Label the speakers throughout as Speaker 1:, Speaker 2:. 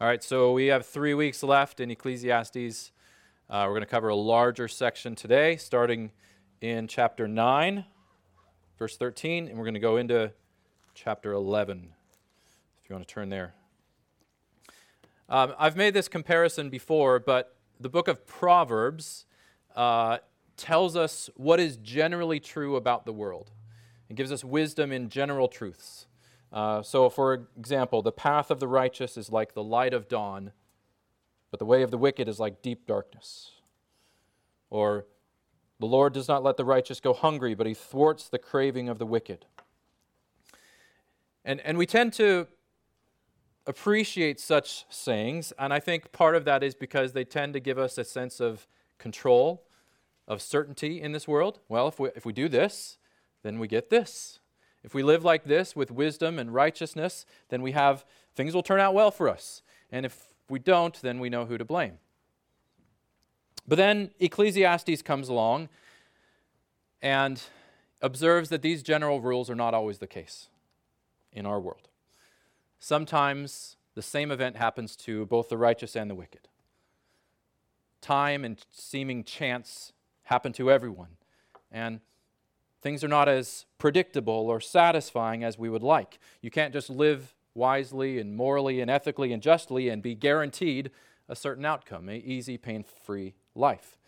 Speaker 1: All right, so we have three weeks left in Ecclesiastes. Uh, we're going to cover a larger section today, starting in chapter 9, verse 13, and we're going to go into chapter 11, if you want to turn there. Um, I've made this comparison before, but the book of Proverbs uh, tells us what is generally true about the world. It gives us wisdom in general truths. Uh, so, for example, the path of the righteous is like the light of dawn, but the way of the wicked is like deep darkness. Or, the Lord does not let the righteous go hungry, but he thwarts the craving of the wicked. And, and we tend to appreciate such sayings, and I think part of that is because they tend to give us a sense of control, of certainty in this world. Well, if we, if we do this, then we get this. If we live like this with wisdom and righteousness, then we have things will turn out well for us. And if we don't, then we know who to blame. But then Ecclesiastes comes along and observes that these general rules are not always the case in our world. Sometimes the same event happens to both the righteous and the wicked. Time and seeming chance happen to everyone. And Things are not as predictable or satisfying as we would like. You can't just live wisely and morally and ethically and justly and be guaranteed a certain outcome, an easy, pain free life.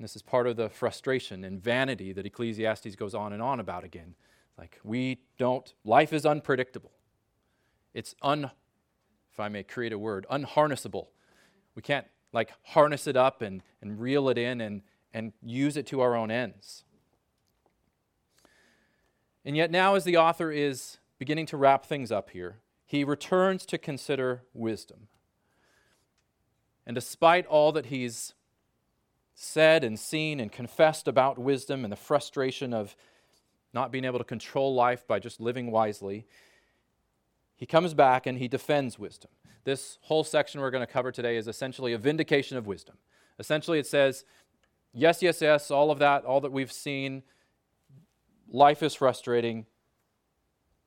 Speaker 1: This is part of the frustration and vanity that Ecclesiastes goes on and on about again. Like, we don't, life is unpredictable. It's un, if I may create a word, unharnessable. We can't like harness it up and, and reel it in and, and use it to our own ends. And yet, now, as the author is beginning to wrap things up here, he returns to consider wisdom. And despite all that he's said and seen and confessed about wisdom and the frustration of not being able to control life by just living wisely, he comes back and he defends wisdom. This whole section we're going to cover today is essentially a vindication of wisdom. Essentially, it says, yes, yes, yes, all of that, all that we've seen, Life is frustrating.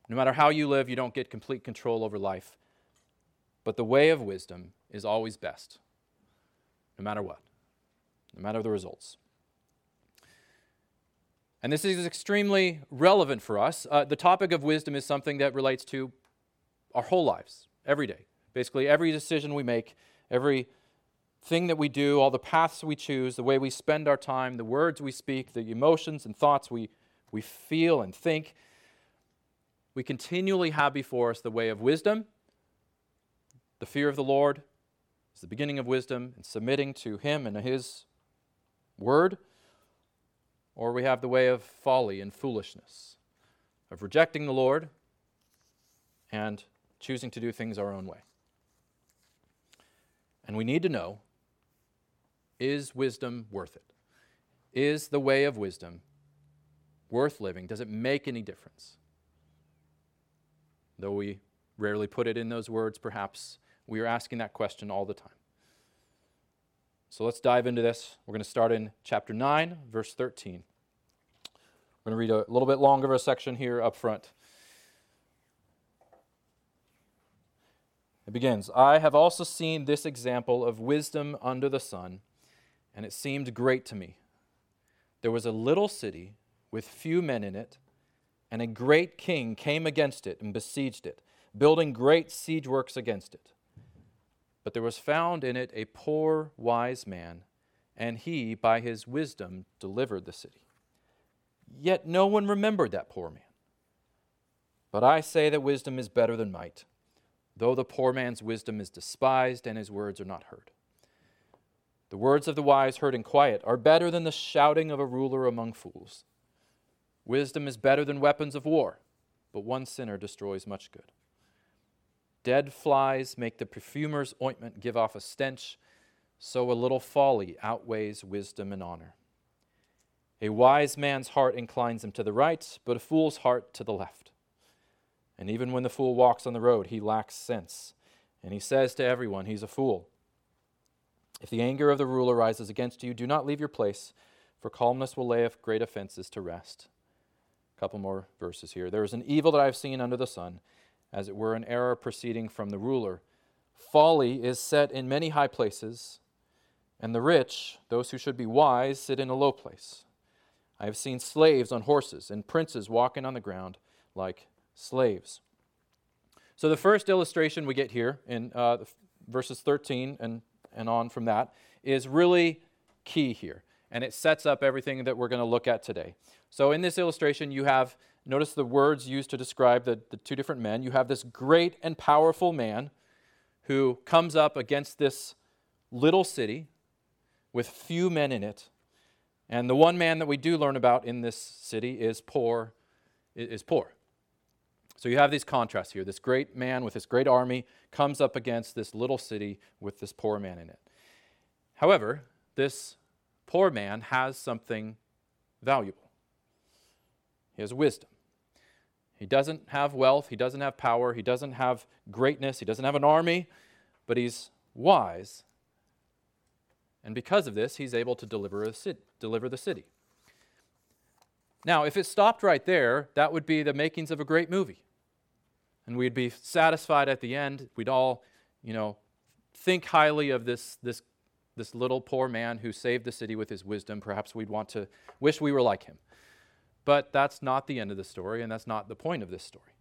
Speaker 1: No matter how you live, you don't get complete control over life. But the way of wisdom is always best, no matter what, no matter the results. And this is extremely relevant for us. Uh, the topic of wisdom is something that relates to our whole lives, every day. Basically, every decision we make, every thing that we do, all the paths we choose, the way we spend our time, the words we speak, the emotions and thoughts we we feel and think. We continually have before us the way of wisdom. The fear of the Lord is the beginning of wisdom and submitting to Him and His word. Or we have the way of folly and foolishness, of rejecting the Lord and choosing to do things our own way. And we need to know is wisdom worth it? Is the way of wisdom worth living? Does it make any difference? Though we rarely put it in those words, perhaps we are asking that question all the time. So let's dive into this. We're going to start in chapter 9, verse 13. We're going to read a little bit longer of a section here up front. It begins I have also seen this example of wisdom under the sun, and it seemed great to me. There was a little city with few men in it, and a great king came against it and besieged it, building great siege works against it. But there was found in it a poor wise man, and he, by his wisdom, delivered the city. Yet no one remembered that poor man. But I say that wisdom is better than might, though the poor man's wisdom is despised and his words are not heard. The words of the wise heard in quiet are better than the shouting of a ruler among fools. Wisdom is better than weapons of war, but one sinner destroys much good. Dead flies make the perfumer's ointment give off a stench, so a little folly outweighs wisdom and honor. A wise man's heart inclines him to the right, but a fool's heart to the left. And even when the fool walks on the road, he lacks sense, and he says to everyone, He's a fool. If the anger of the ruler rises against you, do not leave your place, for calmness will lay great offenses to rest. Couple more verses here. There is an evil that I have seen under the sun, as it were an error proceeding from the ruler. Folly is set in many high places, and the rich, those who should be wise, sit in a low place. I have seen slaves on horses and princes walking on the ground like slaves. So, the first illustration we get here in uh, verses 13 and, and on from that is really key here. And it sets up everything that we're going to look at today. So, in this illustration, you have, notice the words used to describe the, the two different men. You have this great and powerful man who comes up against this little city with few men in it. And the one man that we do learn about in this city is poor, is poor. So you have these contrasts here. This great man with this great army comes up against this little city with this poor man in it. However, this poor man has something valuable. He has wisdom. He doesn't have wealth, he doesn't have power, he doesn't have greatness, he doesn't have an army, but he's wise. And because of this, he's able to deliver, city, deliver the city. Now, if it stopped right there, that would be the makings of a great movie and we'd be satisfied at the end. We'd all, you know, think highly of this, this, this little poor man who saved the city with his wisdom. Perhaps we'd want to wish we were like him. But that's not the end of the story, and that's not the point of this story.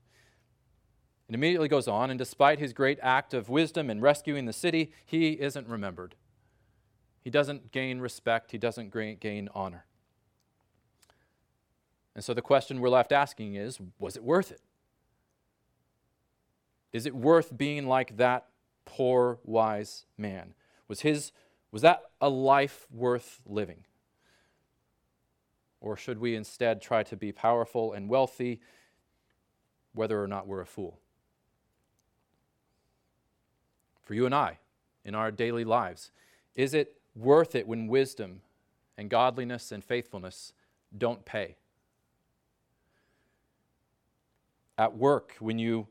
Speaker 1: It immediately goes on, and despite his great act of wisdom in rescuing the city, he isn't remembered. He doesn't gain respect, he doesn't gain honor. And so the question we're left asking is was it worth it? Is it worth being like that poor wise man? Was his was that a life worth living? Or should we instead try to be powerful and wealthy whether or not we're a fool? For you and I, in our daily lives, is it worth it when wisdom and godliness and faithfulness don't pay? At work, when you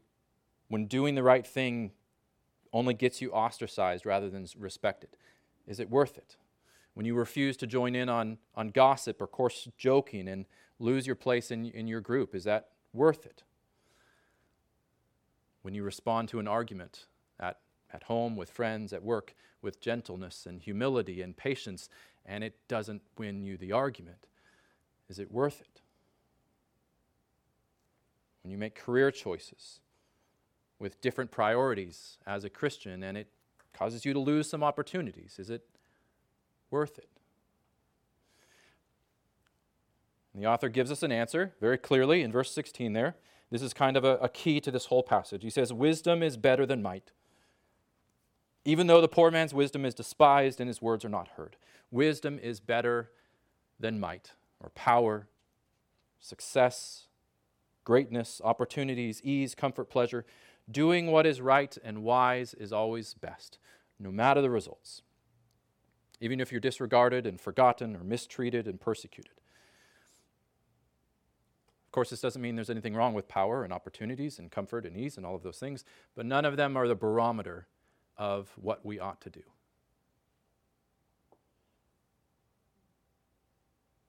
Speaker 1: when doing the right thing only gets you ostracized rather than respected? Is it worth it? When you refuse to join in on, on gossip or coarse joking and lose your place in, in your group, is that worth it? When you respond to an argument at, at home, with friends, at work, with gentleness and humility and patience, and it doesn't win you the argument, is it worth it? When you make career choices, with different priorities as a Christian and it causes you to lose some opportunities. Is it worth it? And the author gives us an answer very clearly in verse 16 there. This is kind of a, a key to this whole passage. He says, Wisdom is better than might. Even though the poor man's wisdom is despised and his words are not heard, wisdom is better than might or power, success, greatness, opportunities, ease, comfort, pleasure. Doing what is right and wise is always best, no matter the results, even if you're disregarded and forgotten or mistreated and persecuted. Of course, this doesn't mean there's anything wrong with power and opportunities and comfort and ease and all of those things, but none of them are the barometer of what we ought to do.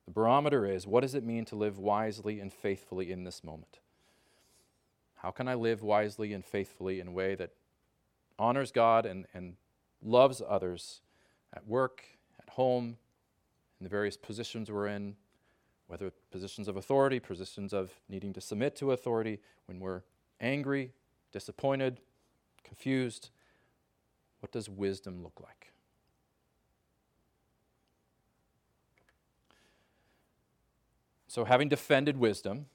Speaker 1: The barometer is what does it mean to live wisely and faithfully in this moment? How can I live wisely and faithfully in a way that honors God and, and loves others at work, at home, in the various positions we're in, whether positions of authority, positions of needing to submit to authority, when we're angry, disappointed, confused? What does wisdom look like? So, having defended wisdom,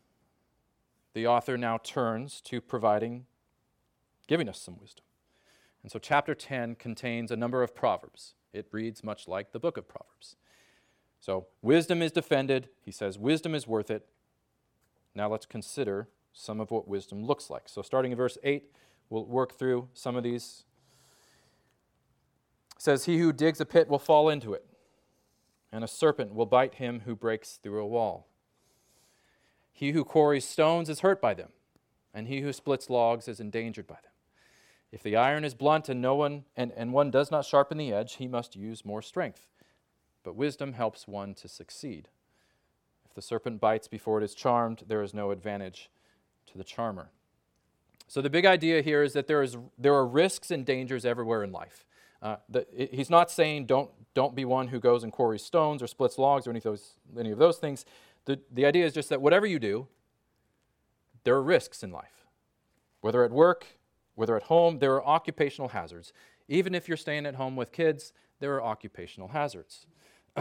Speaker 1: the author now turns to providing, giving us some wisdom. And so, chapter 10 contains a number of proverbs. It reads much like the book of Proverbs. So, wisdom is defended. He says, wisdom is worth it. Now, let's consider some of what wisdom looks like. So, starting in verse 8, we'll work through some of these. It says, He who digs a pit will fall into it, and a serpent will bite him who breaks through a wall. He who quarries stones is hurt by them, and he who splits logs is endangered by them. If the iron is blunt and no one and, and one does not sharpen the edge, he must use more strength. But wisdom helps one to succeed. If the serpent bites before it is charmed, there is no advantage to the charmer. So the big idea here is that there, is, there are risks and dangers everywhere in life. Uh, the, he's not saying don't, don't be one who goes and quarries stones or splits logs or any of those, any of those things. The, the idea is just that whatever you do, there are risks in life. Whether at work, whether at home, there are occupational hazards. Even if you're staying at home with kids, there are occupational hazards.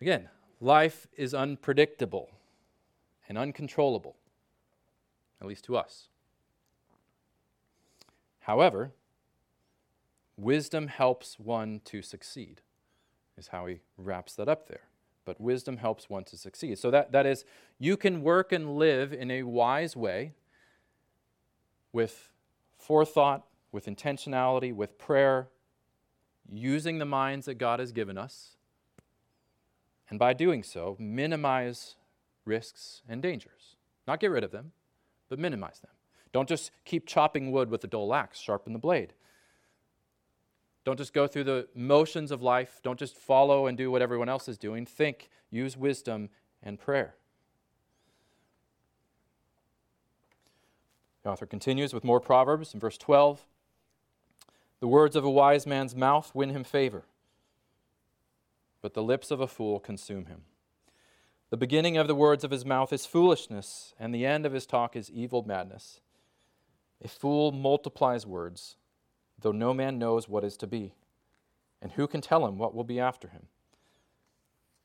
Speaker 1: Again, life is unpredictable and uncontrollable, at least to us. However, wisdom helps one to succeed, is how he wraps that up there. But wisdom helps one to succeed. So that, that is, you can work and live in a wise way with forethought, with intentionality, with prayer, using the minds that God has given us. And by doing so, minimize risks and dangers. Not get rid of them, but minimize them. Don't just keep chopping wood with a dull axe, sharpen the blade. Don't just go through the motions of life. Don't just follow and do what everyone else is doing. Think, use wisdom and prayer. The author continues with more Proverbs in verse 12. The words of a wise man's mouth win him favor, but the lips of a fool consume him. The beginning of the words of his mouth is foolishness, and the end of his talk is evil madness. A fool multiplies words, though no man knows what is to be. And who can tell him what will be after him?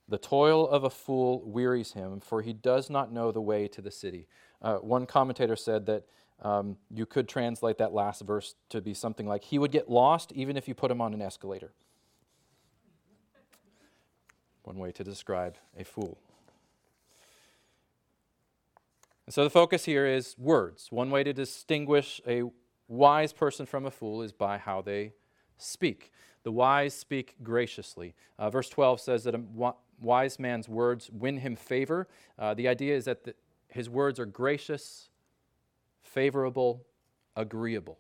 Speaker 1: The toil of a fool wearies him, for he does not know the way to the city. Uh, one commentator said that um, you could translate that last verse to be something like, He would get lost even if you put him on an escalator. One way to describe a fool. And so the focus here is words. One way to distinguish a wise person from a fool is by how they speak. The wise speak graciously. Uh, verse 12 says that a wise man's words win him favor. Uh, the idea is that the, his words are gracious, favorable, agreeable.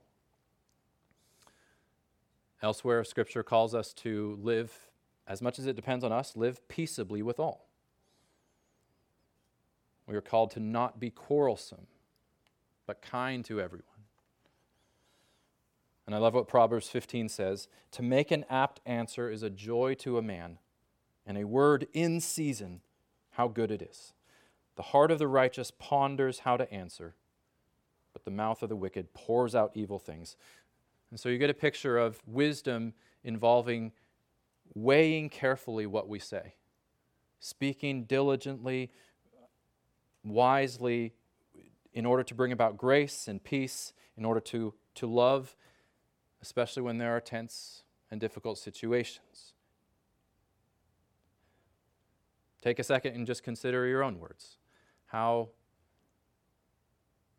Speaker 1: Elsewhere, Scripture calls us to live, as much as it depends on us, live peaceably with all. We are called to not be quarrelsome, but kind to everyone. And I love what Proverbs 15 says To make an apt answer is a joy to a man, and a word in season, how good it is. The heart of the righteous ponders how to answer, the mouth of the wicked pours out evil things. And so you get a picture of wisdom involving weighing carefully what we say, speaking diligently, wisely in order to bring about grace and peace, in order to, to love, especially when there are tense and difficult situations. Take a second and just consider your own words. How,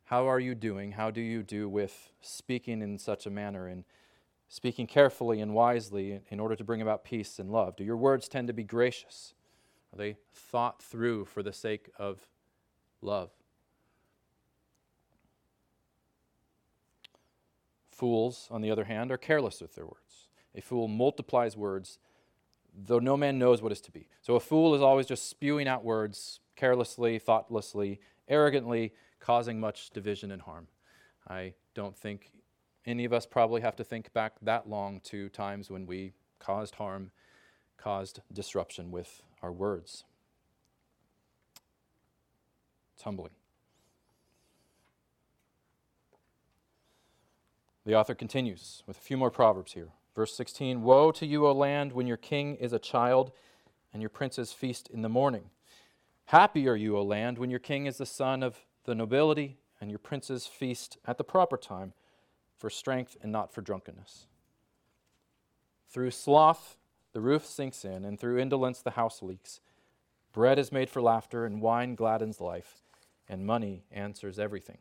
Speaker 1: how are you doing? How do you do with speaking in such a manner and speaking carefully and wisely in order to bring about peace and love? Do your words tend to be gracious? Are they thought through for the sake of love. Fools, on the other hand, are careless with their words. A fool multiplies words, though no man knows what is to be. So a fool is always just spewing out words carelessly, thoughtlessly, arrogantly, causing much division and harm. I don't think any of us probably have to think back that long to times when we caused harm, caused disruption with our words. It's humbling. The author continues with a few more proverbs here. Verse 16 Woe to you, O land, when your king is a child and your princes feast in the morning. Happy are you, O land, when your king is the son of the nobility and your princes feast at the proper time for strength and not for drunkenness. Through sloth, the roof sinks in, and through indolence, the house leaks. Bread is made for laughter, and wine gladdens life and money answers everything.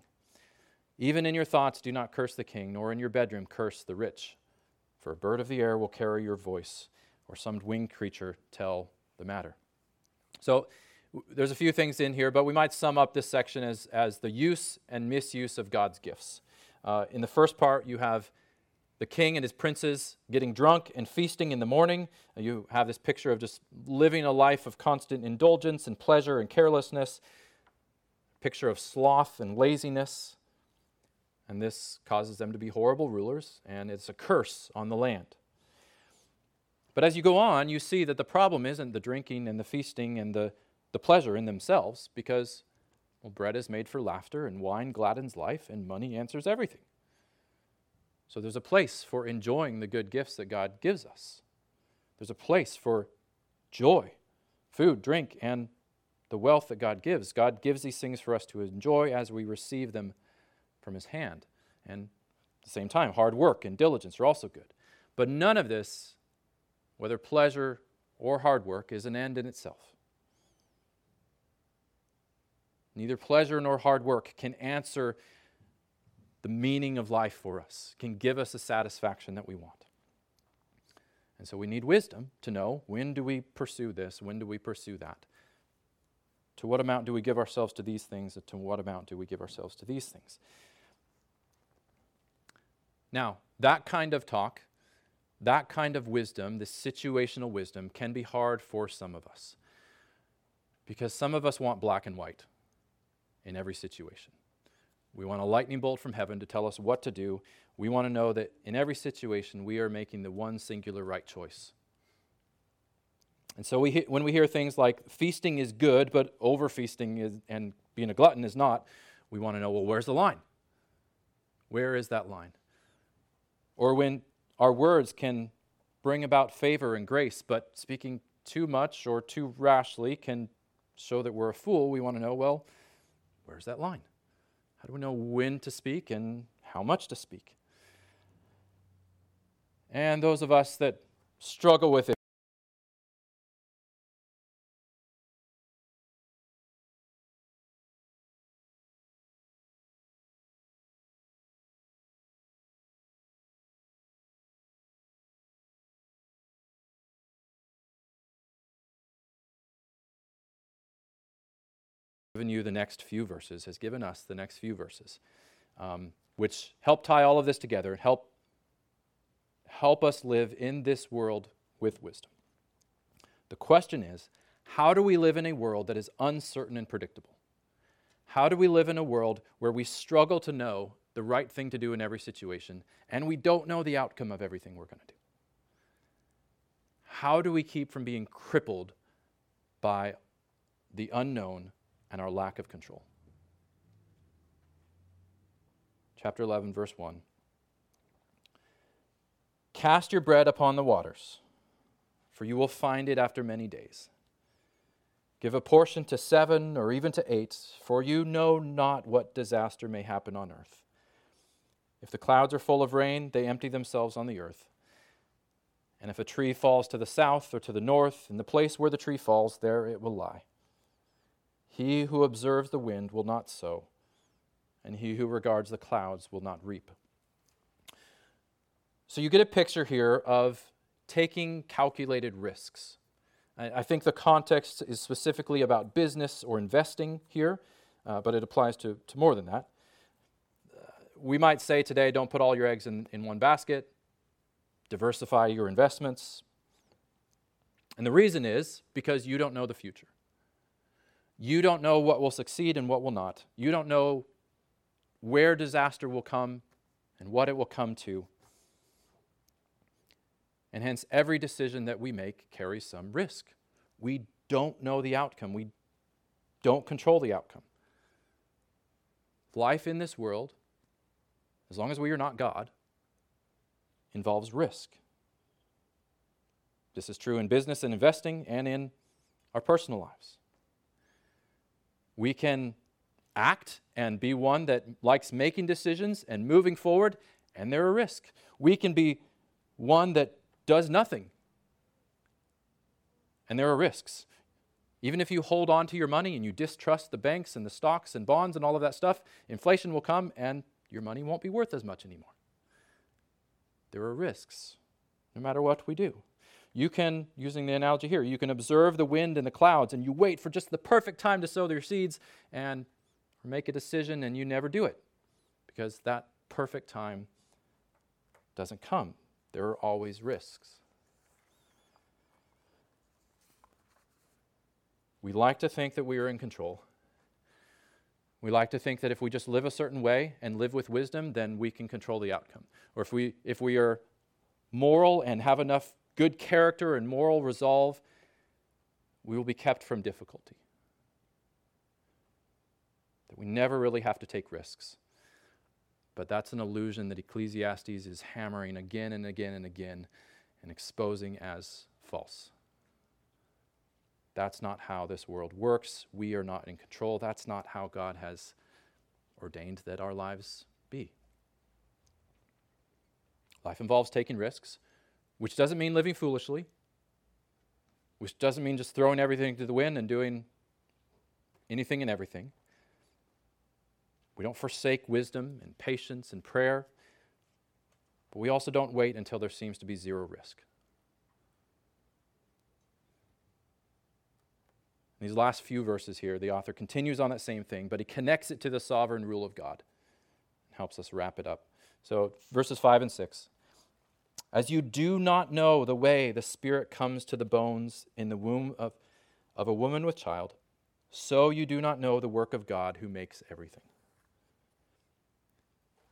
Speaker 1: Even in your thoughts, do not curse the king, nor in your bedroom curse the rich. For a bird of the air will carry your voice, or some winged creature tell the matter. So there's a few things in here, but we might sum up this section as, as the use and misuse of God's gifts. Uh, in the first part, you have the king and his princes getting drunk and feasting in the morning. You have this picture of just living a life of constant indulgence and pleasure and carelessness picture of sloth and laziness. and this causes them to be horrible rulers, and it's a curse on the land. But as you go on, you see that the problem isn't the drinking and the feasting and the, the pleasure in themselves, because well, bread is made for laughter, and wine gladdens life, and money answers everything. So there's a place for enjoying the good gifts that God gives us. There's a place for joy, food, drink, and the wealth that God gives. God gives these things for us to enjoy as we receive them from His hand. And at the same time, hard work and diligence are also good. But none of this, whether pleasure or hard work, is an end in itself. Neither pleasure nor hard work can answer the meaning of life for us, can give us the satisfaction that we want. And so we need wisdom to know when do we pursue this, when do we pursue that. To what amount do we give ourselves to these things, and to what amount do we give ourselves to these things? Now, that kind of talk, that kind of wisdom, this situational wisdom, can be hard for some of us. Because some of us want black and white in every situation. We want a lightning bolt from heaven to tell us what to do. We want to know that in every situation we are making the one singular right choice. And so we, when we hear things like feasting is good, but over feasting is, and being a glutton is not, we want to know well, where's the line? Where is that line? Or when our words can bring about favor and grace, but speaking too much or too rashly can show that we're a fool, we want to know well, Where's that line? How do we know when to speak and how much to speak? And those of us that struggle with it, given you the next few verses, has given us the next few verses, um, which help tie all of this together help, help us live in this world with wisdom. The question is how do we live in a world that is uncertain and predictable? How do we live in a world where we struggle to know the right thing to do in every situation and we don't know the outcome of everything we're going to do? How do we keep from being crippled by the unknown and our lack of control. Chapter 11, verse 1. Cast your bread upon the waters, for you will find it after many days. Give a portion to seven or even to eight, for you know not what disaster may happen on earth. If the clouds are full of rain, they empty themselves on the earth. And if a tree falls to the south or to the north, in the place where the tree falls, there it will lie. He who observes the wind will not sow, and he who regards the clouds will not reap. So you get a picture here of taking calculated risks. I, think the context is specifically about business or investing here, uh, but it applies to, to more than that. Uh, we might say today don't put all your eggs in, in one basket, diversify your investments. And the reason is because you don't know the future. You don't know what will succeed and what will not. You don't know where disaster will come and what it will come to. And hence, every decision that we make carries some risk. We don't know the outcome, we don't control the outcome. Life in this world, as long as we are not God, involves risk. This is true in business and investing and in our personal lives. We can act and be one that likes making decisions and moving forward, and there are risks. We can be one that does nothing, and there are risks. Even if you hold on to your money and you distrust the banks and the stocks and bonds and all of that stuff, inflation will come and your money won't be worth as much anymore. There are risks, no matter what we do. You can, using the analogy here, you can observe the wind and the clouds and you wait for just the perfect time to sow your seeds and make a decision and you never do it because that perfect time doesn't come. There are always risks. We like to think that we are in control. We like to think that if we just live a certain way and live with wisdom, then we can control the outcome. Or if we, if we are moral and have enough good character and moral resolve, we will be kept from difficulty. That we never really have to take risks. But that's an illusion that Ecclesiastes is hammering again and again and again and exposing as false. That's not how this world works. We are not in control. That's not how God has ordained that our lives be. Life involves taking risks, which doesn't mean living foolishly, which doesn't mean just throwing everything to the wind and doing anything and everything. We don't forsake wisdom and patience and prayer, but we also don't wait until there seems to be zero risk. In these last few verses here, the author continues on that same thing, but he connects it to the sovereign rule of God and helps us wrap it up. So, verses 5 and 6. As you do not know the way the Spirit comes to the bones in the womb of, of a woman with child, so you do not know the work of God who makes everything.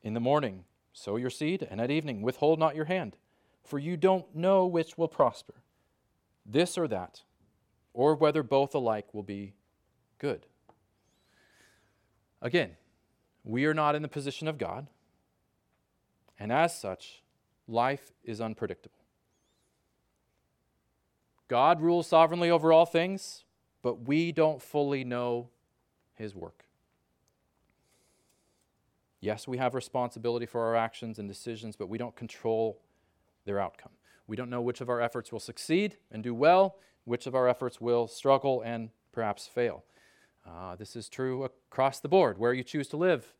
Speaker 1: In the morning, sow your seed, and at evening, withhold not your hand, for you don't know which will prosper, this or that, or whether both alike will be good. Again, we are not in the position of God, and as such, life is unpredictable. God rules sovereignly over all things, but we don't fully know his work. Yes, we have responsibility for our actions and decisions, but we don't control their outcome. We don't know which of our efforts will succeed and do well, which of our efforts will struggle and perhaps fail. Uh, this is true across the board where you choose to live,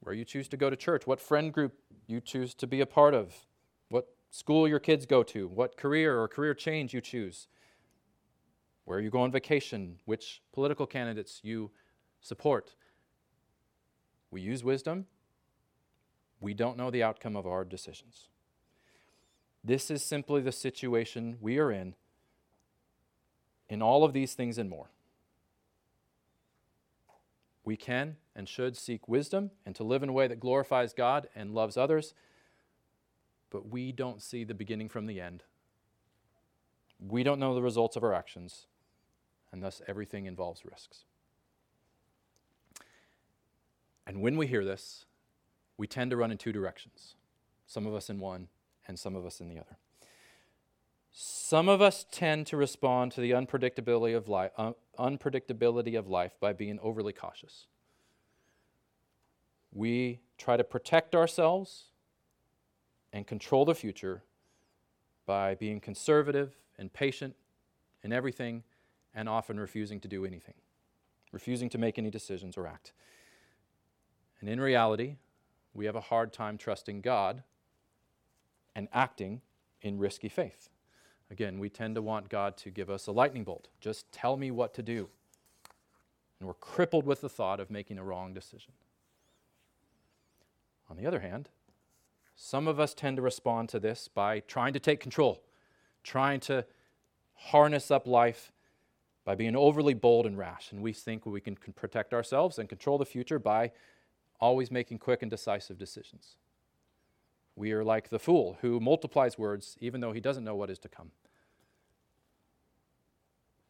Speaker 1: where you choose to go to church, what friend group you choose to be a part of, what school your kids go to, what career or career change you choose, where you go on vacation, which political candidates you support. We use wisdom. We don't know the outcome of our decisions. This is simply the situation we are in, in all of these things and more. We can and should seek wisdom and to live in a way that glorifies God and loves others, but we don't see the beginning from the end. We don't know the results of our actions, and thus everything involves risks. And when we hear this, we tend to run in two directions some of us in one, and some of us in the other. Some of us tend to respond to the unpredictability of, life, uh, unpredictability of life by being overly cautious. We try to protect ourselves and control the future by being conservative and patient in everything and often refusing to do anything, refusing to make any decisions or act. And in reality, we have a hard time trusting God and acting in risky faith. Again, we tend to want God to give us a lightning bolt. Just tell me what to do. And we're crippled with the thought of making a wrong decision. On the other hand, some of us tend to respond to this by trying to take control, trying to harness up life by being overly bold and rash. And we think we can protect ourselves and control the future by always making quick and decisive decisions. We are like the fool who multiplies words even though he doesn't know what is to come.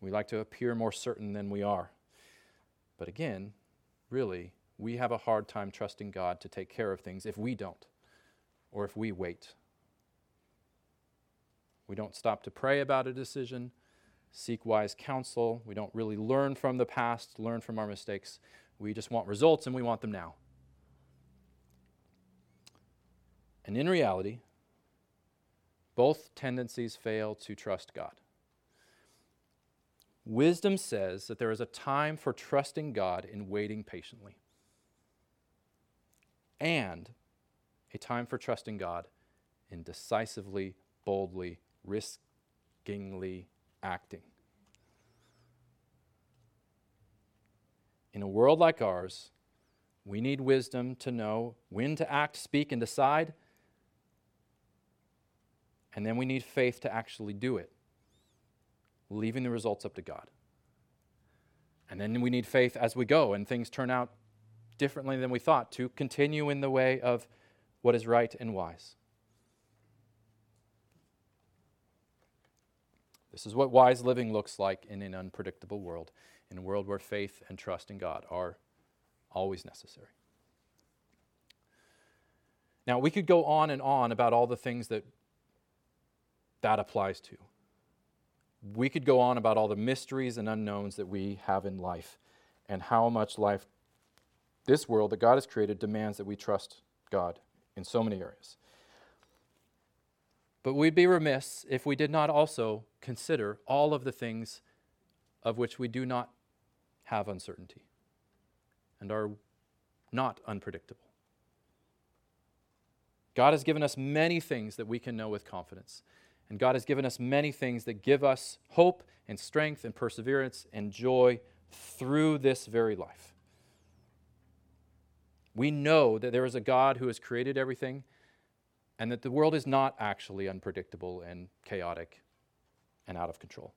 Speaker 1: We like to appear more certain than we are. But again, really, we have a hard time trusting God to take care of things if we don't, or if we wait. We don't stop to pray about a decision, seek wise counsel. We don't really learn from the past, learn from our mistakes. We just want results and we want them now. And in reality, both tendencies fail to trust God. Wisdom says that there is a time for trusting God in waiting patiently, and a time for trusting God in decisively, boldly, riskingly acting. In a world like ours, we need wisdom to know when to act, speak, and decide and then we need faith to actually do it, leaving the results up to God. And then we need faith as we go and things turn out differently than we thought to continue in the way of what is right and wise. This is what wise living looks like in an unpredictable world, in a world where faith and trust in God are always necessary. Now, we could go on and on about all the things that that applies to. We could go on about all the mysteries and unknowns that we have in life and how much life, this world that God has created, demands that we trust God in so many areas. But we'd be remiss if we did not also consider all of the things of which we do not have uncertainty and are not unpredictable. God has given us many things that we can know with confidence. And God has given us many things that give us hope and strength and perseverance and joy through this very life. We know that there is a God who has created everything and that the world is not actually unpredictable and chaotic and out of control.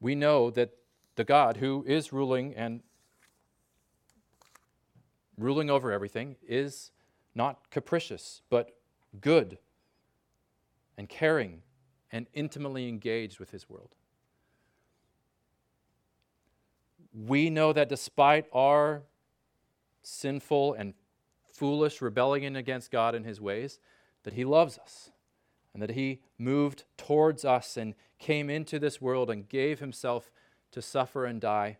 Speaker 1: We know that the God who is ruling and ruling over everything is not capricious, but good and caring and intimately engaged with his world. We know that despite our sinful and foolish rebellion against God and his ways, that he loves us and that he moved towards us and came into this world and gave himself to suffer and die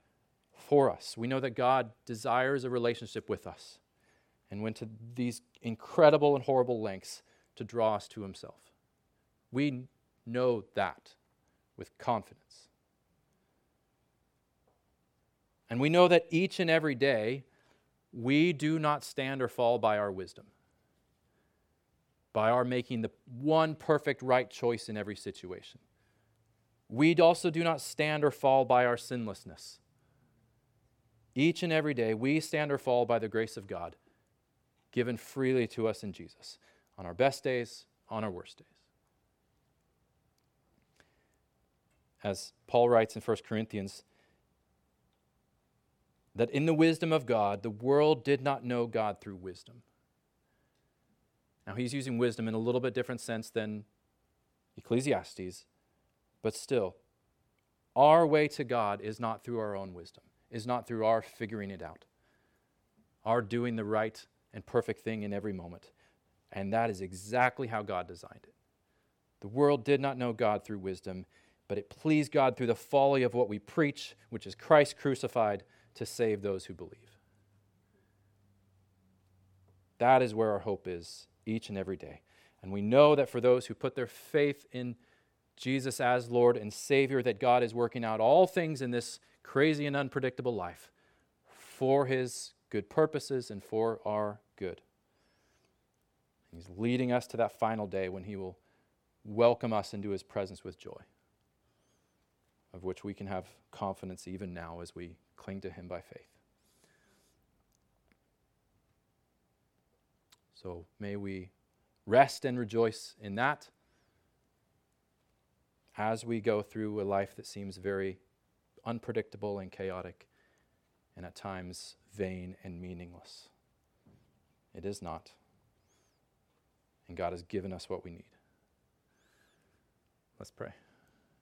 Speaker 1: for us. We know that God desires a relationship with us and went to these incredible and horrible lengths to draw us to himself. We know that with confidence. And we know that each and every day we do not stand or fall by our wisdom, by our making the one perfect right choice in every situation. We also do not stand or fall by our sinlessness. Each and every day, we stand or fall by the grace of God given freely to us in Jesus, on our best days, on our worst days. As Paul writes in 1 Corinthians, that in the wisdom of God, the world did not know God through wisdom. Now, he's using wisdom in a little bit different sense than Ecclesiastes, but still, our way to God is not through our own wisdom, is not through our figuring it out, our doing the right and perfect thing in every moment. And that is exactly how God designed it. The world did not know God through wisdom, but it pleased God through the folly of what we preach, which is Christ crucified to save those who believe. That is where our hope is each and every day. And we know that for those who put their faith in Jesus as Lord and Savior, that God is working out all things in this crazy and unpredictable life for His good purposes and for our good. He's leading us to that final day when He will welcome us into His presence with joy, of which we can have confidence even now as we cling to Him by faith. So may we rest and rejoice in that as we go through a life that seems very unpredictable and chaotic and at times vain and meaningless. It is not. And God has given us what we need. Let's pray.